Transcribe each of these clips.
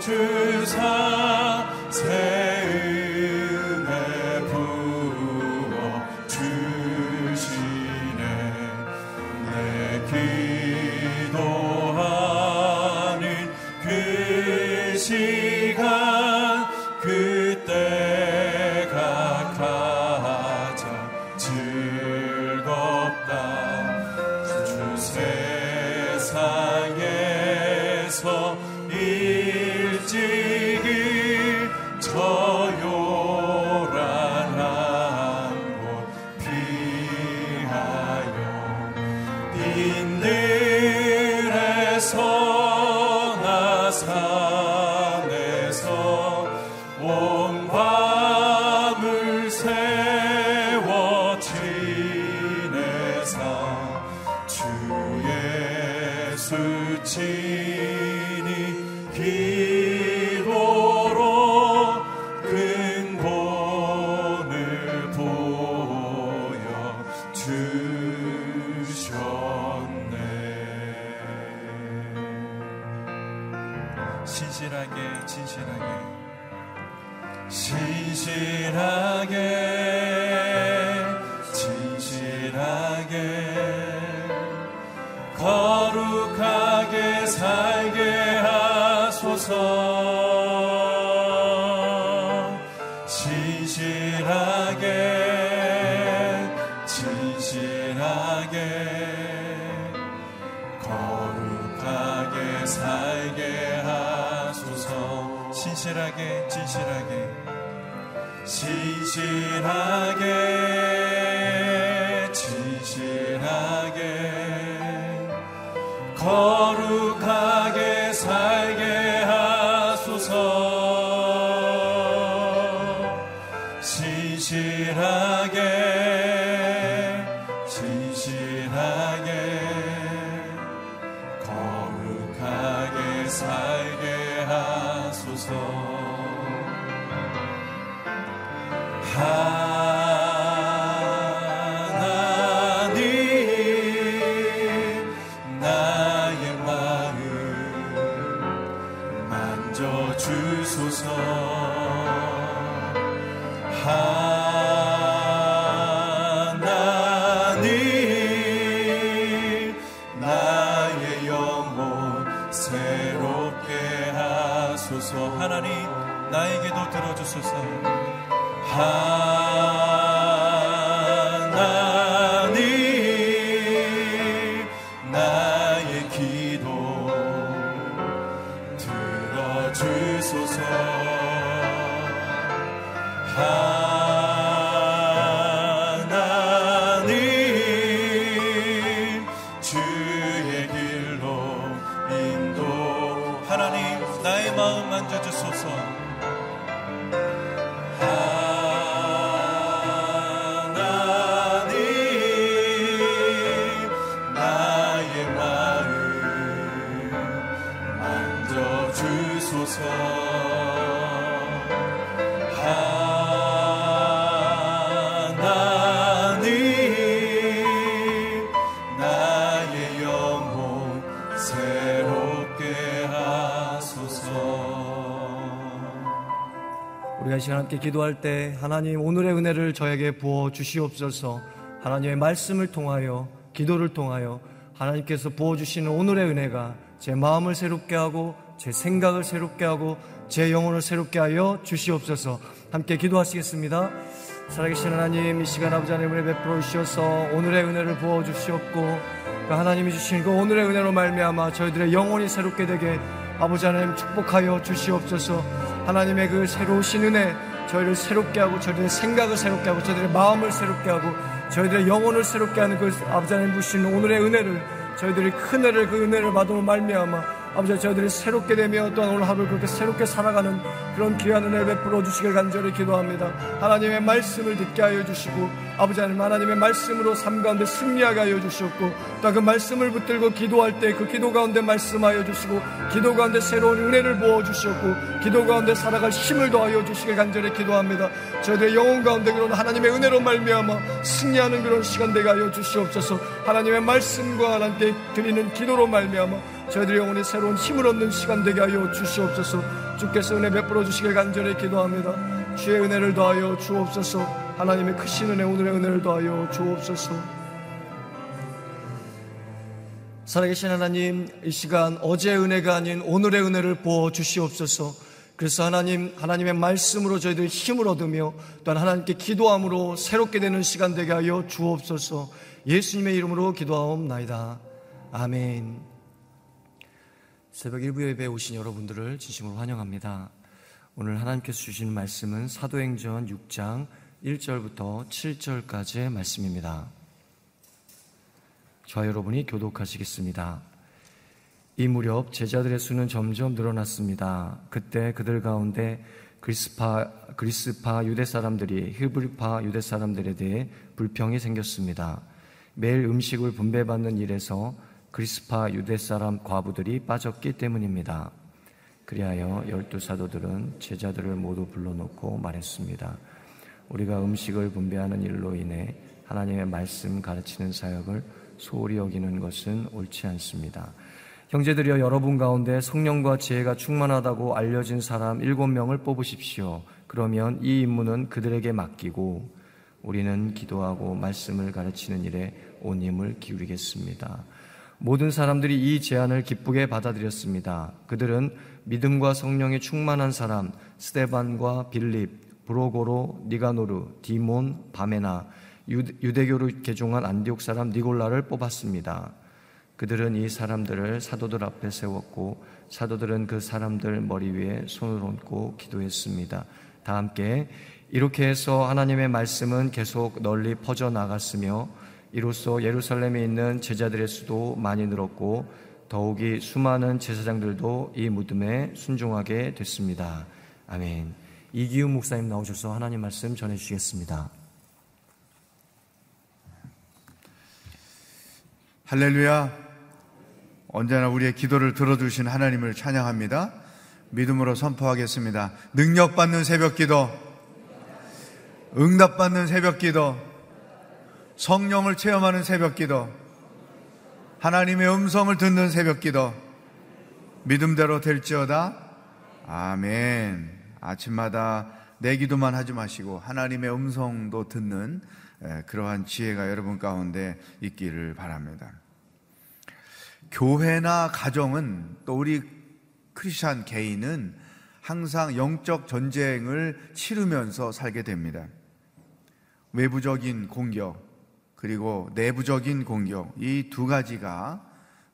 주 사 살게 하소서. 함께 기도할 때 하나님 오늘의 은혜를 저에게 부어 주시옵소서. 하나님의 말씀을 통하여 기도를 통하여 하나님께서 부어 주시는 오늘의 은혜가 제 마음을 새롭게 하고 제 생각을 새롭게 하고 제 영혼을 새롭게 하여 주시옵소서. 함께 기도하시겠습니다. 살아계신 하나님 이 시간 아버지 하나님을 베풀어 주셔서 오늘의 은혜를 부어 주시옵고 그 하나님이 주신 그 오늘의 은혜로 말미암아 저희들의 영혼이 새롭게 되게 아버지 하나님 축복하여 주시옵소서. 하나님의 그 새로우신 은혜 저희를 새롭게 하고 저희들의 생각을 새롭게 하고 저희들의 마음을 새롭게 하고 저희들의 영혼을 새롭게 하는 그 아버지 하나님 주신 오늘의 은혜를 저희들이 큰 은혜를 그 은혜를 받음으로 말미암아 아버지 저희들이 새롭게 되며 또한 오늘 하루를 그렇게 새롭게 살아가는 그런 귀한 은혜를 베풀어 주시길 간절히 기도합니다. 하나님의 말씀을 듣게 하여 주시고 아버지 하나님 하나님의 말씀으로 삶 가운데 승리하게 하여 주시옵고 또 그 말씀을 붙들고 기도할 때 그 기도 가운데 말씀하여 주시고 기도 가운데 새로운 은혜를 부어 주시옵고 기도 가운데 살아갈 힘을 더하여 주시길 간절히 기도합니다. 저희들의 영혼 가운데 그런 하나님의 은혜로 말미암아 승리하는 그런 시간 되게 하여 주시옵소서. 하나님의 말씀과 하나님께 드리는 기도로 말미암아 저희들의 영혼이 새로운 힘을 얻는 시간 되게 하여 주시옵소서. 주께서 은혜 베풀어 주시길 간절히 기도합니다. 주의 은혜를 더하여 주옵소서. 하나님의 크신 은혜 오늘의 은혜를 더하여 주옵소서. 살아계신 하나님 이 시간 어제의 은혜가 아닌 오늘의 은혜를 부어 주시옵소서. 그래서 하나님 하나님의 말씀으로 저희들 힘을 얻으며 또한 하나님께 기도함으로 새롭게 되는 시간 되게 하여 주옵소서. 예수님의 이름으로 기도하옵나이다. 아멘 새벽 일부 예배에 오신 여러분들을 진심으로 환영합니다 오늘 하나님께서 주신 말씀은 사도행전 6장 1절부터 7절까지의 말씀입니다 저와 여러분이 교독하시겠습니다. 이 무렵 제자들의 수는 점점 늘어났습니다. 그때 그들 가운데 그리스파, 그리스파 유대 사람들이 히브리파 유대 사람들에 대해 불평이 생겼습니다. 매일 음식을 분배받는 일에서 그리스파 유대 사람 과부들이 빠졌기 때문입니다. 그리하여 열두 사도들은 제자들을 모두 불러놓고 말했습니다. 우리가 음식을 분배하는 일로 인해 하나님의 말씀 가르치는 사역을 소홀히 여기는 것은 옳지 않습니다. 형제들이여 여러분 가운데 성령과 지혜가 충만하다고 알려진 사람 일곱 명을 뽑으십시오. 그러면 이 임무는 그들에게 맡기고 우리는 기도하고 말씀을 가르치는 일에 온 힘을 기울이겠습니다. 모든 사람들이 이 제안을 기쁘게 받아들였습니다. 그들은 믿음과 성령에 충만한 사람 스테반과 빌립, 브로고로, 니가노르, 디몬, 바메나 유대교를 개종한 안디옥 사람 니골라를 뽑았습니다. 그들은 이 사람들을 사도들 앞에 세웠고 사도들은 그 사람들 머리 위에 손을 얹고 기도했습니다. 다 함께 이렇게 해서 하나님의 말씀은 계속 널리 퍼져 나갔으며 이로써 예루살렘에 있는 제자들의 수도 많이 늘었고 더욱이 수많은 제사장들도 이 무덤에 순종하게 됐습니다. 아멘. 이기훈 목사님 나오셔서 하나님 말씀 전해 주시겠습니다. 할렐루야. 언제나 우리의 기도를 들어주신 하나님을 찬양합니다. 믿음으로 선포하겠습니다. 능력받는 새벽 기도, 응답받는 새벽 기도, 성령을 체험하는 새벽 기도, 하나님의 음성을 듣는 새벽 기도, 믿음대로 될지어다. 아멘. 아침마다 내 기도만 하지 마시고 하나님의 음성도 듣는 그러한 지혜가 여러분 가운데 있기를 바랍니다. 교회나 가정은 또 우리 크리스천 개인은 항상 영적 전쟁을 치르면서 살게 됩니다. 외부적인 공격, 그리고 내부적인 공격, 이 두 가지가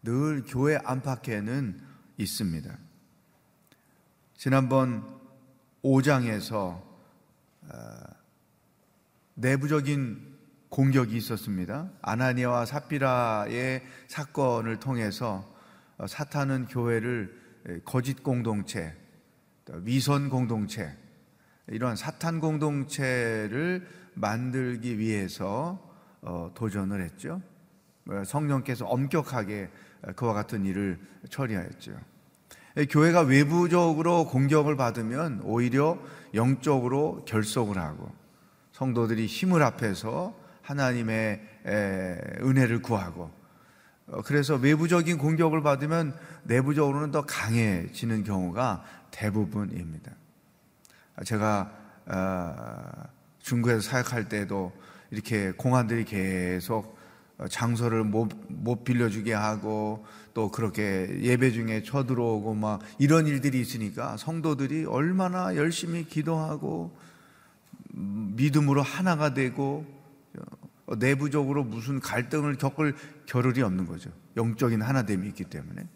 늘 교회 안팎에는 있습니다. 지난번 5장에서 어, 내부적인 공격이 있었습니다. 아나니아와 삽비라의 사건을 통해서 어, 사탄은 교회를 거짓 공동체, 위선 공동체, 이러한 사탄 공동체를 만들기 위해서 어, 도전을 했죠. 성령께서 엄격하게 그와 같은 일을 처리하였죠. 교회가 외부적으로 공격을 받으면 오히려 영적으로 결속을 하고 성도들이 힘을 합해서 하나님의 은혜를 구하고 어, 그래서 외부적인 공격을 받으면 내부적으로는 더 강해지는 경우가 대부분입니다. 제가 어, 중국에서 사역할 때도 이렇게 공안들이 계속 장소를 못, 못 빌려주게 하고 또 그렇게 예배 중에 쳐들어오고 막 이런 일들이 있으니까 성도들이 얼마나 열심히 기도하고 믿음으로 하나가 되고 어, 내부적으로 무슨 갈등을 겪을 겨를이 없는 거죠. 영적인 하나됨이 있기 때문에.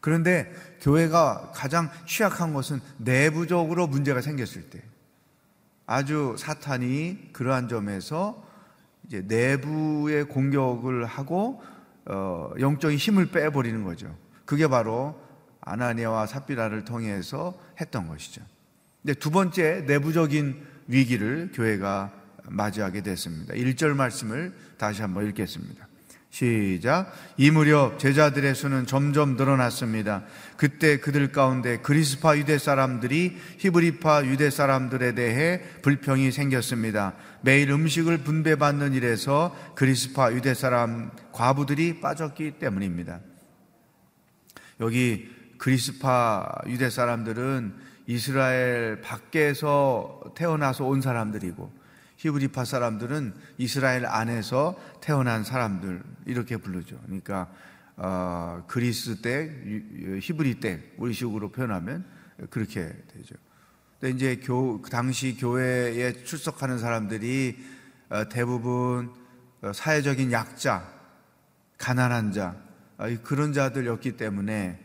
그런데 교회가 가장 취약한 것은 내부적으로 문제가 생겼을 때 아주 사탄이 그러한 점에서 이제 내부의 공격을 하고 어, 영적인 힘을 빼버리는 거죠. 그게 바로 아나니아와 삽비라를 통해서 했던 것이죠. 근데 두 번째 내부적인 위기를 교회가 맞이하게 됐습니다. 1절 말씀을 다시 한번 읽겠습니다. 시작. 이 무렵 제자들의 수는 점점 늘어났습니다. 그때 그들 가운데 그리스파 유대 사람들이 히브리파 유대 사람들에 대해 불평이 생겼습니다. 매일 음식을 분배받는 일에서 그리스파 유대 사람 과부들이 빠졌기 때문입니다. 여기 그리스파 유대 사람들은 이스라엘 밖에서 태어나서 온 사람들이고 히브리파 사람들은 이스라엘 안에서 태어난 사람들 이렇게 부르죠. 그러니까 어, 그리스 때, 히브리 때 우리 식으로 표현하면 그렇게 되죠. 근데 이제 교, 그 당시 교회에 출석하는 사람들이 어, 대부분 어, 사회적인 약자, 가난한 자 어, 그런 자들이었기 때문에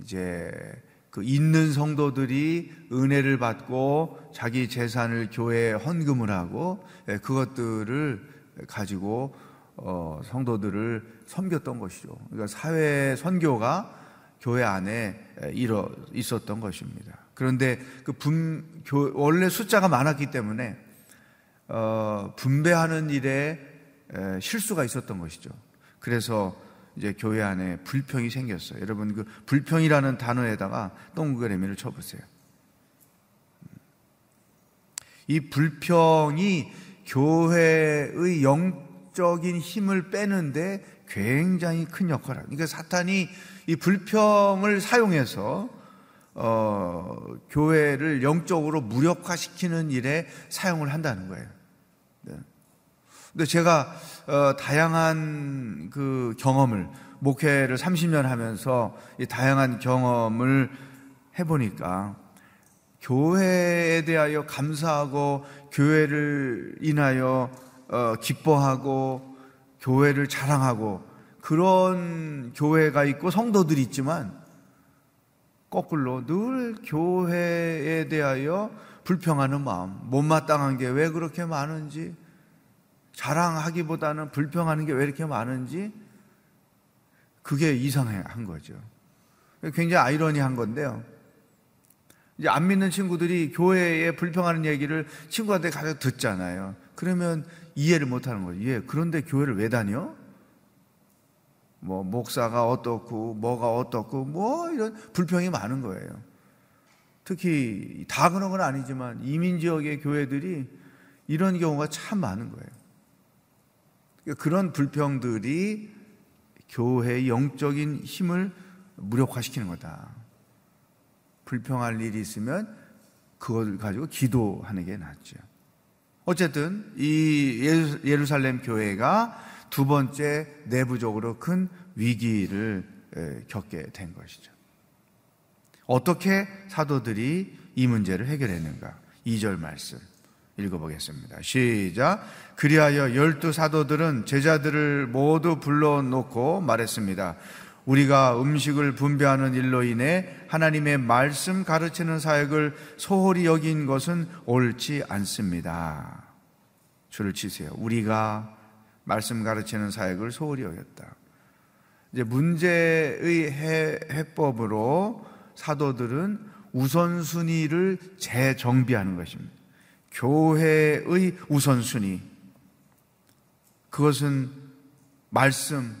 이제 그 있는 성도들이 은혜를 받고 자기 재산을 교회에 헌금을 하고 예, 그것들을 가지고 어, 성도들을 섬겼던 것이죠. 그러니까 사회 선교가 교회 안에 일어 있었던 것입니다. 그런데 그 분, 교, 원래 숫자가 많았기 때문에 어, 분배하는 일에 에, 실수가 있었던 것이죠. 그래서 이제 교회 안에 불평이 생겼어요. 여러분 그 불평이라는 단어에다가 동그라미를 쳐보세요. 이 불평이 교회의 영적인 힘을 빼는데 굉장히 큰 역할을 합니다. 그러니까 사탄이 이 불평을 사용해서 어, 교회를 영적으로 무력화시키는 일에 사용을 한다는 거예요. 네. 근데 제가 어, 다양한 그 경험을 목회를 30년 하면서 이 다양한 경험을 해보니까 교회에 대하여 감사하고 교회를 인하여 어, 기뻐하고 교회를 자랑하고 그런 교회가 있고 성도들이 있지만 거꾸로 늘 교회에 대하여 불평하는 마음, 못마땅한 게 왜 그렇게 많은지 자랑하기보다는 불평하는 게 왜 이렇게 많은지 그게 이상한 거죠. 굉장히 아이러니한 건데요. 이제 안 믿는 친구들이 교회에 불평하는 얘기를 친구한테 가서 듣잖아요. 그러면 이해를 못 하는 거죠. 예, 그런데 교회를 왜 다녀? 뭐, 목사가 어떻고, 뭐가 어떻고, 뭐, 이런 불평이 많은 거예요. 특히, 다 그런 건 아니지만, 이민 지역의 교회들이 이런 경우가 참 많은 거예요. 그런 불평들이 교회의 영적인 힘을 무력화시키는 거다. 불평할 일이 있으면 그걸 가지고 기도하는 게 낫죠. 어쨌든 이 예루살렘 교회가 두 번째 내부적으로 큰 위기를 겪게 된 것이죠. 어떻게 사도들이 이 문제를 해결했는가? 2절 말씀 읽어보겠습니다. 시작. 그리하여 열두 사도들은 제자들을 모두 불러놓고 말했습니다. 우리가 음식을 분배하는 일로 인해 하나님의 말씀 가르치는 사역을 소홀히 여긴 것은 옳지 않습니다. 줄을 치세요. 우리가 말씀 가르치는 사역을 소홀히 여겼다. 이제 문제의 해, 해법으로 사도들은 우선순위를 재정비하는 것입니다. 교회의 우선순위. 그것은 말씀,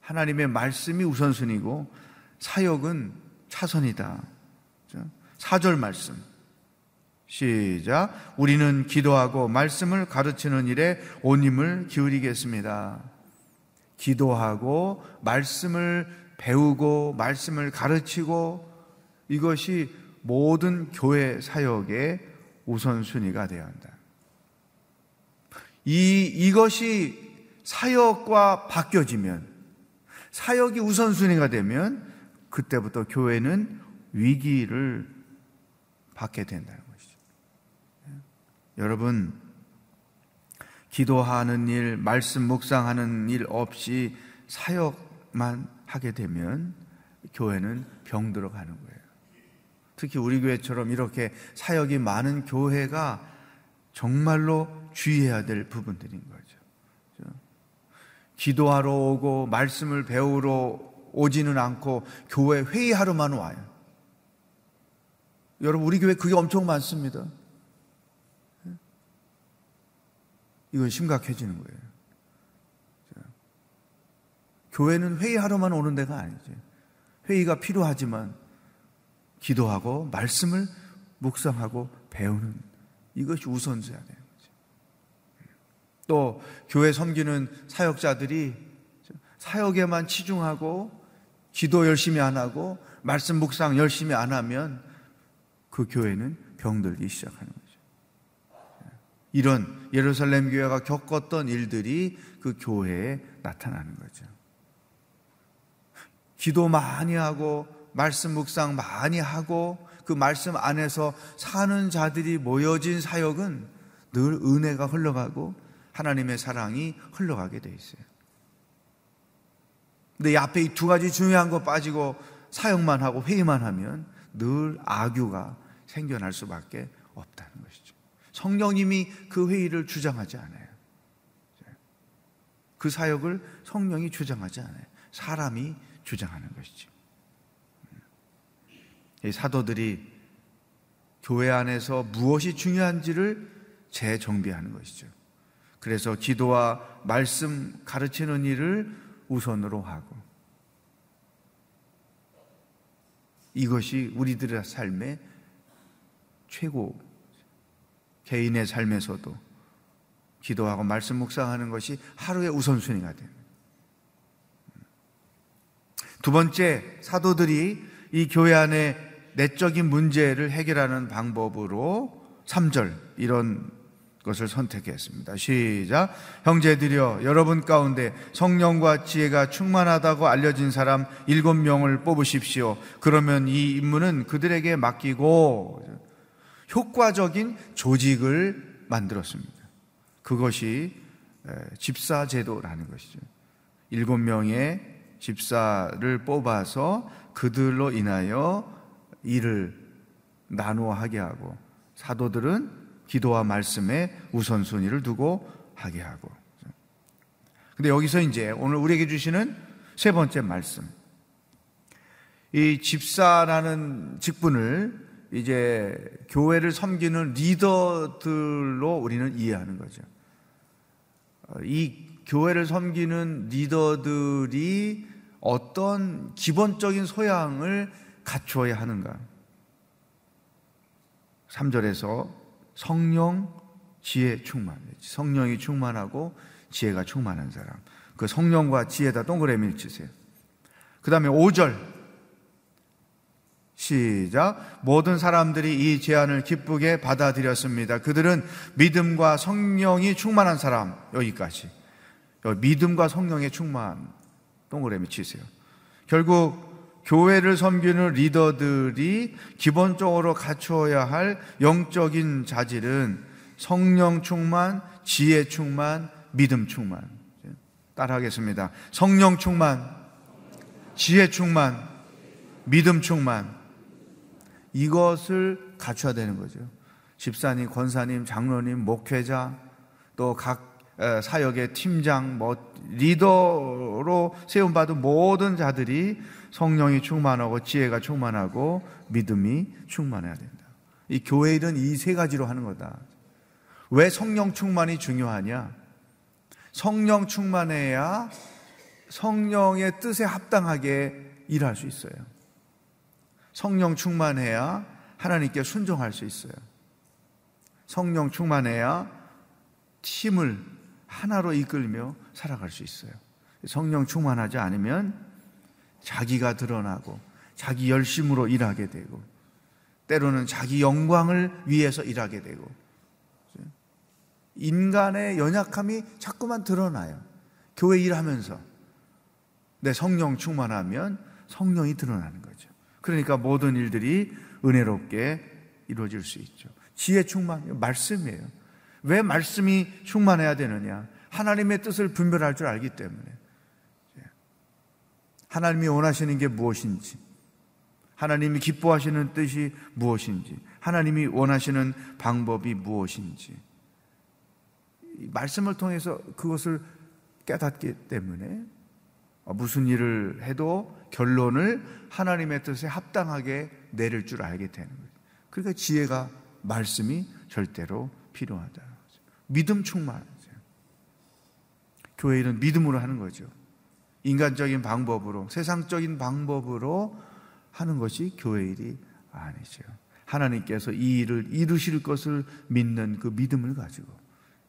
하나님의 말씀이 우선순위고 사역은 차선이다. 4절 말씀. 시작. 우리는 기도하고 말씀을 가르치는 일에 온 힘을 기울이겠습니다. 기도하고 말씀을 배우고 말씀을 가르치고 이것이 모든 교회 사역의 우선순위가 되어야 한다. 이, 이것이 사역과 바뀌어지면, 사역이 우선순위가 되면, 그때부터 교회는 위기를 받게 된다는 것이죠. 여러분, 기도하는 일, 말씀 묵상하는 일 없이 사역만 하게 되면 교회는 병들어 가는 거예요. 특히 우리 교회처럼 이렇게 사역이 많은 교회가 정말로 주의해야 될 부분들인 거죠. 기도하러 오고 말씀을 배우러 오지는 않고 교회 회의하러만 와요. 여러분, 우리 교회 그게 엄청 많습니다. 이건 심각해지는 거예요. 교회는 회의하러만 오는 데가 아니죠. 회의가 필요하지만 기도하고 말씀을 묵상하고 배우는 이것이 우선돼야 되는 거죠. 또 교회 섬기는 사역자들이 사역에만 치중하고 기도 열심히 안 하고 말씀 묵상 열심히 안 하면 그 교회는 병들기 시작하는 거죠. 이런 예루살렘 교회가 겪었던 일들이 그 교회에 나타나는 거죠. 기도 많이 하고 말씀 묵상 많이 하고 그 말씀 안에서 사는 자들이 모여진 사역은 늘 은혜가 흘러가고 하나님의 사랑이 흘러가게 돼 있어요. 근데 이 앞에 이 두 가지 중요한 거 빠지고 사역만 하고 회의만 하면 늘 악유가 생겨날 수밖에 없다는 것이죠. 성령님이 그 회의를 주장하지 않아요. 그 사역을 성령이 주장하지 않아요. 사람이 주장하는 것이죠. 사도들이 교회 안에서 무엇이 중요한지를 재정비하는 것이죠. 그래서 기도와 말씀 가르치는 일을 우선으로 하고 이것이 우리들의 삶의 최고 개인의 삶에서도 기도하고 말씀 묵상하는 것이 하루의 우선순위가 됩니다. 두 번째, 사도들이 이 교회 안에 내적인 문제를 해결하는 방법으로 3절 이런 것을 선택했습니다. 시작. 형제들이여 여러분 가운데 성령과 지혜가 충만하다고 알려진 사람 일곱 명을 뽑으십시오. 그러면 이 임무는 그들에게 맡기고 효과적인 조직을 만들었습니다. 그것이 집사 제도라는 것이죠. 일곱 명의 집사를 뽑아서 그들로 인하여 일을 나누어 하게 하고 사도들은 기도와 말씀에 우선순위를 두고 하게 하고. 근데 여기서 이제 오늘 우리에게 주시는 세 번째 말씀. 이 집사라는 직분을 이제 교회를 섬기는 리더들로 우리는 이해하는 거죠. 이 교회를 섬기는 리더들이 어떤 기본적인 소양을 갖추어야 하는가? 3절에서 성령, 지혜 충만. 성령이 충만하고 지혜가 충만한 사람. 그 성령과 지혜다 동그라미를 치세요. 그 다음에 5절. 시작. 모든 사람들이 이 제안을 기쁘게 받아들였습니다. 그들은 믿음과 성령이 충만한 사람. 여기까지. 믿음과 성령의 충만. 동그라미 치세요. 결국 교회를 섬기는 리더들이 기본적으로 갖추어야 할 영적인 자질은 성령 충만, 지혜 충만, 믿음 충만. 따라하겠습니다. 성령 충만, 지혜 충만, 믿음 충만. 이것을 갖춰야 되는 거죠. 집사님, 권사님, 장로님, 목회자, 또 각 사역의 팀장, 뭐 리더로 세움받은 모든 자들이 성령이 충만하고 지혜가 충만하고 믿음이 충만해야 된다. 이 교회 일은 이 세 가지로 하는 거다. 왜 성령 충만이 중요하냐? 성령 충만해야 성령의 뜻에 합당하게 일할 수 있어요. 성령 충만해야 하나님께 순종할 수 있어요. 성령 충만해야 팀을 하나로 이끌며 살아갈 수 있어요. 성령 충만하지 않으면 자기가 드러나고 자기 열심으로 일하게 되고 때로는 자기 영광을 위해서 일하게 되고 인간의 연약함이 자꾸만 드러나요. 교회 일하면서 내 성령 충만하면 성령이 드러나는 거죠. 그러니까 모든 일들이 은혜롭게 이루어질 수 있죠. 지혜 충만, 말씀이에요. 왜 말씀이 충만해야 되느냐? 하나님의 뜻을 분별할 줄 알기 때문에. 하나님이 원하시는 게 무엇인지, 하나님이 기뻐하시는 뜻이 무엇인지, 하나님이 원하시는 방법이 무엇인지, 말씀을 통해서 그것을 깨닫기 때문에 무슨 일을 해도 결론을 하나님의 뜻에 합당하게 내릴 줄 알게 되는 거예요. 그러니까 지혜가 말씀이 절대로 필요하다. 믿음 충만. 교회 일은 믿음으로 하는 거죠. 인간적인 방법으로, 세상적인 방법으로 하는 것이 교회 일이 아니죠. 하나님께서 이 일을 이루실 것을 믿는 그 믿음을 가지고.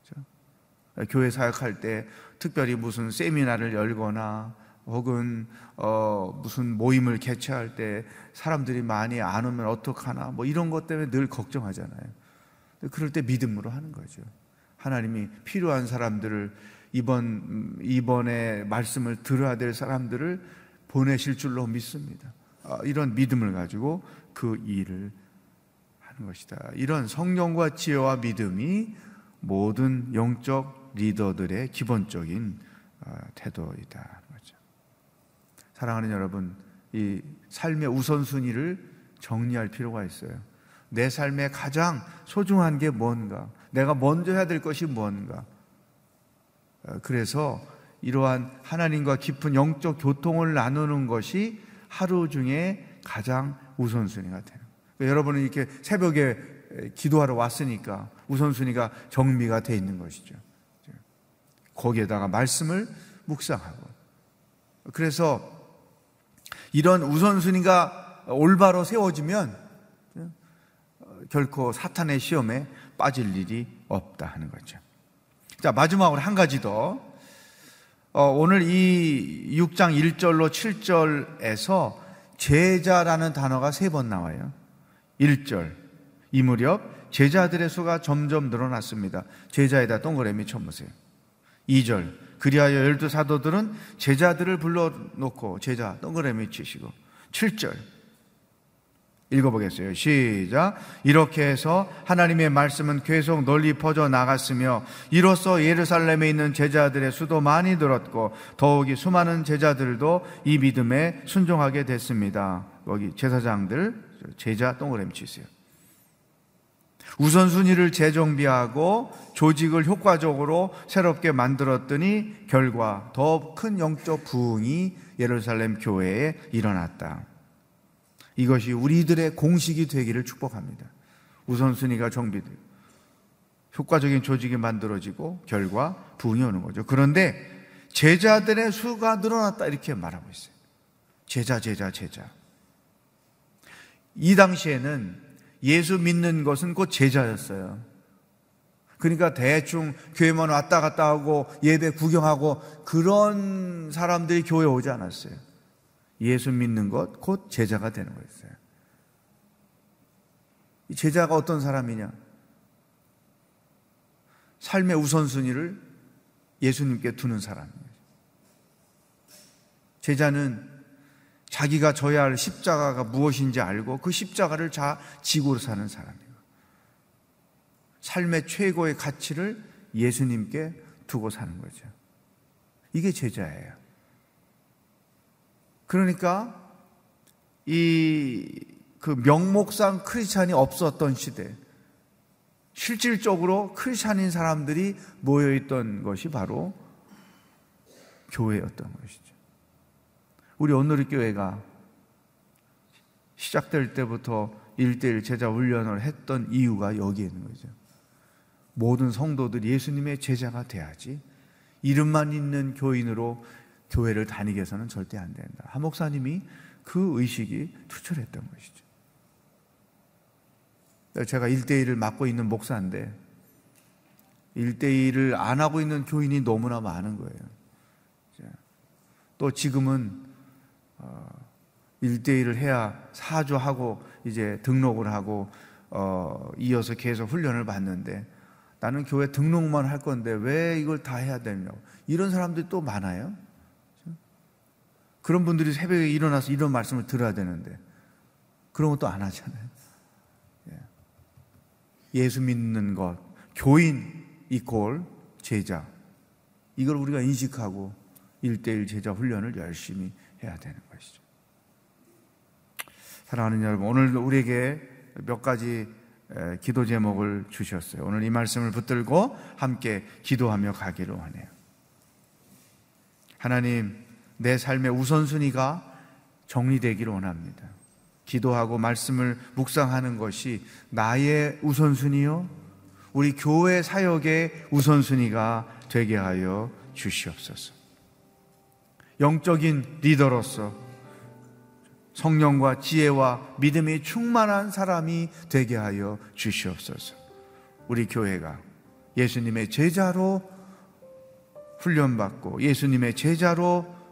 그렇죠? 교회 사역할 때 특별히 무슨 세미나를 열거나 혹은 어 무슨 모임을 개최할 때 사람들이 많이 안 오면 어떡하나 뭐 이런 것 때문에 늘 걱정하잖아요. 그럴 때 믿음으로 하는 거죠. 하나님이 필요한 사람들을 이번 이번에 말씀을 들어야 될 사람들을 보내실 줄로 믿습니다. 아, 이런 믿음을 가지고 그 일을 하는 것이다. 이런 성령과 지혜와 믿음이 모든 영적 리더들의 기본적인 아, 태도이다. 사랑하는 여러분, 이 삶의 우선순위를 정리할 필요가 있어요. 내 삶에 가장 소중한 게 뭔가, 내가 먼저 해야 될 것이. 어, 그래서 이러한 하나님과 깊은 영적 교통을 나누는 것이 하루 중에 가장 우선순위가 되는 그러니까 여러분은 이렇게 새벽에 기도하러 왔으니까 우선순위가 정리가 돼 있는 것이죠. 거기에다가 말씀을 묵상하고. 그래서 이런 우선순위가 올바로 세워지면 결코 사탄의 시험에 빠질 일이 없다 하는 거죠. 자, 마지막으로 한 가지 더. 어, 오늘 이 6장 1절로 7절에서 제자라는 단어가 세 번 나와요. 1절. 이 무렵 제자들의 수가 점점 늘어났습니다. 제자에다 동그라미 쳐보세요. 2절. 그리하여 열두 사도들은 제자들을 불러놓고 제자 동그라미 치시고 7절 읽어보겠어요. 시작. 이렇게 해서 하나님의 말씀은 계속 널리 퍼져 나갔으며 이로써 예루살렘에 있는 제자들의 수도 많이 늘었고 더욱이 수많은 제자들도 이 믿음에 순종하게 됐습니다. 여기 제사장들 제자 동그라미 치세요. 우선순위를 재정비하고 조직을 효과적으로 새롭게 만들었더니 결과 더 큰 영적 부흥이 예루살렘 교회에 일어났다. 이것이 우리들의 공식이 되기를 축복합니다. 우선순위가 정비되고 효과적인 조직이 만들어지고 결과 부흥이 오는 거죠. 그런데 제자들의 수가 늘어났다 이렇게 말하고 있어요. 제자, 제자, 제자. 이 당시에는 예수 믿는 것은 곧 제자였어요. 그러니까 대충 교회만 왔다 갔다 하고 예배 구경하고 그런 사람들이 교회 오지 않았어요. 예수 믿는 것 곧 제자가 되는 거였어요. 이 제자가 어떤 사람이냐? 삶의 우선순위를 예수님께 두는 사람이에요. 제자는 자기가 져야 할 십자가가 무엇인지 알고 그 십자가를 자 지고 사는 사람이에요. 삶의 최고의 가치를 예수님께 두고 사는 거죠. 이게 제자예요. 그러니까 이 그 명목상 크리스찬이 없었던 시대, 실질적으로 크리스찬인 사람들이 모여 있던 것이 바로 교회였던 것이죠. 우리 오늘의 교회가 시작될 때부터 일대일 제자 훈련을 했던 이유가 여기에 있는 거죠. 모든 성도들이 예수님의 제자가 돼야지 이름만 있는 교인으로 교회를 다니게 해서는 절대 안 된다. 한 목사님이 그 의식이 투철했던 것이죠. 제가 1대1을 맡고 있는 목사인데 1대1을 안 하고 있는 교인이 너무나 많은 거예요. 또 지금은 1대1을 어, 해야 사주하고 이제 등록을 하고 어, 이어서 계속 훈련을 받는데 나는 교회 등록만 할 건데 왜 이걸 다 해야 되냐고. 이런 사람들이 또 많아요. 그런 분들이 새벽에 일어나서 이런 말씀을 들어야 되는데 그런 것도 안 하잖아요. 예. 예수 믿는 것, 교인 이꼴 제자. 이걸 우리가 인식하고 일대일 제자 훈련을 열심히 해야 되는 것이죠. 사랑하는 여러분, 오늘 우리에게 몇 가지 기도 제목을 주셨어요. 오늘 이 말씀을 붙들고 함께 기도하며 가기를 원해요. 하나님, 내 삶의 우선순위가 정리되기를 원합니다. 기도하고 말씀을 묵상하는 것이 나의 우선순위요, 우리 교회 사역의 우선순위가 되게 하여 주시옵소서. 영적인 리더로서 성령과 지혜와 믿음이 충만한 사람이 되게 하여 주시옵소서. 우리 교회가 예수님의 제자로 훈련받고 예수님의 제자로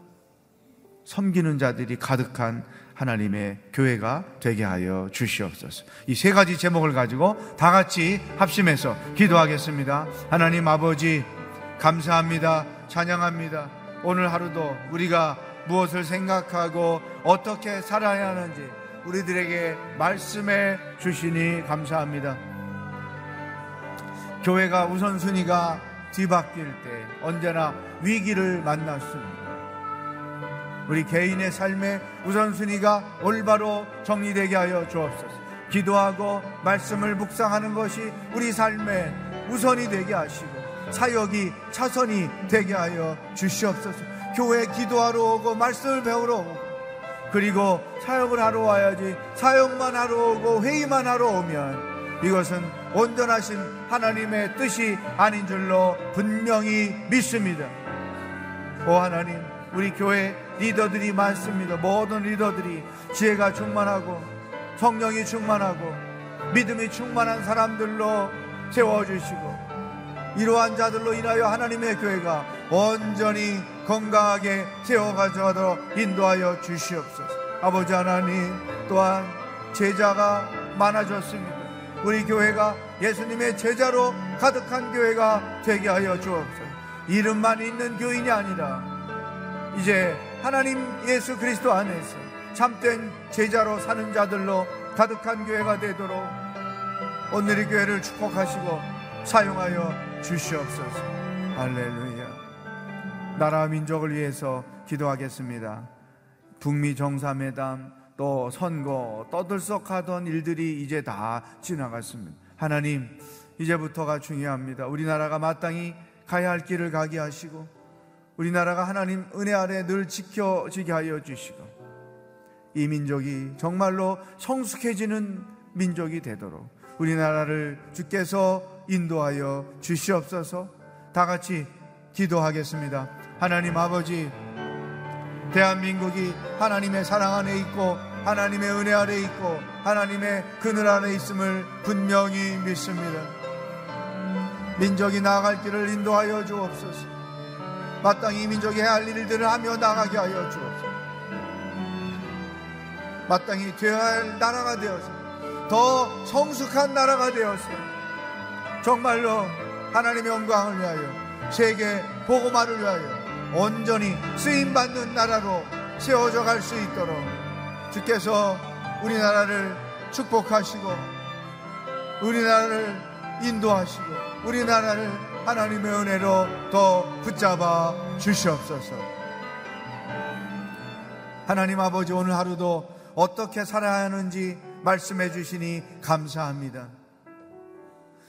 섬기는 자들이 가득한 하나님의 교회가 되게 하여 주시옵소서. 이 세 가지 제목을 가지고 다 같이 합심해서 기도하겠습니다. 하나님 아버지, 감사합니다. 찬양합니다. 오늘 하루도 우리가 무엇을 생각하고 어떻게 살아야 하는지 우리들에게 말씀해 주시니 감사합니다. 교회가 우선순위가 뒤바뀔 때 언제나 위기를 만났습니다. 우리 개인의 삶의 우선순위가 올바로 정리되게 하여 주옵소서. 기도하고 말씀을 묵상하는 것이 우리 삶의 우선이 되게 하시고 사역이 차선이 되게 하여 주시옵소서. 교회 기도하러 오고 말씀을 배우러 오고 그리고 사역을 하러 와야지 사역만 하러 오고 회의만 하러 오면 이것은 온전하신 하나님의 뜻이 아닌 줄로 분명히 믿습니다. 오 하나님, 우리 교회 리더들이 많습니다. 모든 리더들이 지혜가 충만하고 성령이 충만하고 믿음이 충만한 사람들로 세워주시고 이러한 자들로 인하여 하나님의 교회가 온전히 건강하게 세워가도록 인도하여 주시옵소서. 아버지 하나님 또한 제자가 많아졌습니다. 우리 교회가 예수님의 제자로 가득한 교회가 되게 하여 주옵소서. 이름만 있는 교인이 아니라 이제 하나님 예수 그리스도 안에서 참된 제자로 사는 자들로 가득한 교회가 되도록 오늘의 교회를 축복하시고 사용하여 주시옵소서. 할렐루야. 나라 민족을 위해서 기도하겠습니다. 북미 정상회담 또 선거 떠들썩하던 일들이 이제 다 지나갔습니다. 하나님 이제부터가 중요합니다. 우리나라가 마땅히 가야 할 길을 가게 하시고 우리나라가 하나님 은혜 아래 늘 지켜지게 하여 주시고 이 민족이 정말로 성숙해지는 민족이 되도록 우리나라를 주께서 인도하여 주시옵소서 다 같이 기도하겠습니다. 하나님 아버지, 대한민국이 하나님의 사랑 안에 있고 하나님의 은혜 아래 있고 하나님의 그늘 안에 있음을 분명히 믿습니다. 민족이 나아갈 길을 인도하여 주옵소서. 마땅히 민족이 해야 할 일들을 하며 나가게 하여 주옵소서. 마땅히 되어야 할 나라가 되어서 더 성숙한 나라가 되어서 정말로 하나님의 영광을 위하여 세계 복음화를 위하여 온전히 쓰임 받는 나라로 세워져 갈 수 있도록 주께서 우리나라를 축복하시고 우리나라를 인도하시고 우리나라를 하나님의 은혜로 더 붙잡아 주시옵소서. 하나님 아버지 오늘 하루도 어떻게 살아야 하는지 말씀해 주시니 감사합니다.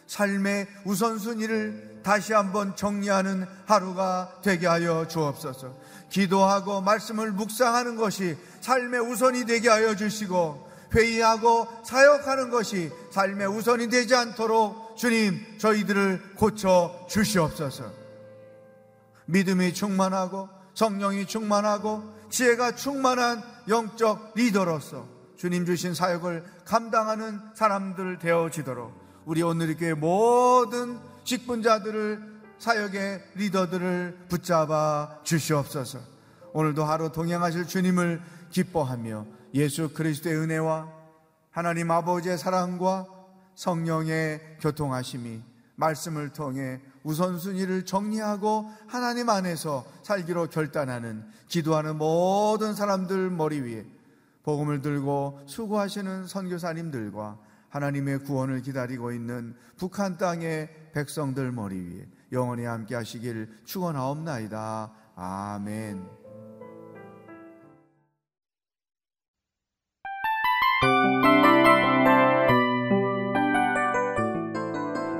삶의 우선순위를 다시 한번 정리하는 하루가 되게 하여 주옵소서. 기도하고 말씀을 묵상하는 것이 삶의 우선이 되게 하여 주시고 회의하고 사역하는 것이 삶의 우선이 되지 않도록 주님 저희들을 고쳐 주시옵소서. 믿음이 충만하고 성령이 충만하고 지혜가 충만한 영적 리더로서 주님 주신 사역을 감당하는 사람들 되어지도록 우리 오늘 교회 모든 직분자들을 사역의 리더들을 붙잡아 주시옵소서. 오늘도 하루 동행하실 주님을 기뻐하며 예수 그리스도의 은혜와 하나님 아버지의 사랑과 성령의 교통하심이 말씀을 통해 우선순위를 정리하고 하나님 안에서 살기로 결단하는 기도하는 모든 사람들 머리 위에 복음을 들고 수고하시는 선교사님들과 하나님의 구원을 기다리고 있는 북한 땅의 백성들 머리 위에 영원히 함께 하시길 축원하옵나이다. 아멘.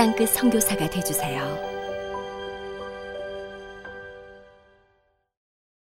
땅끝 성교사가 되주세요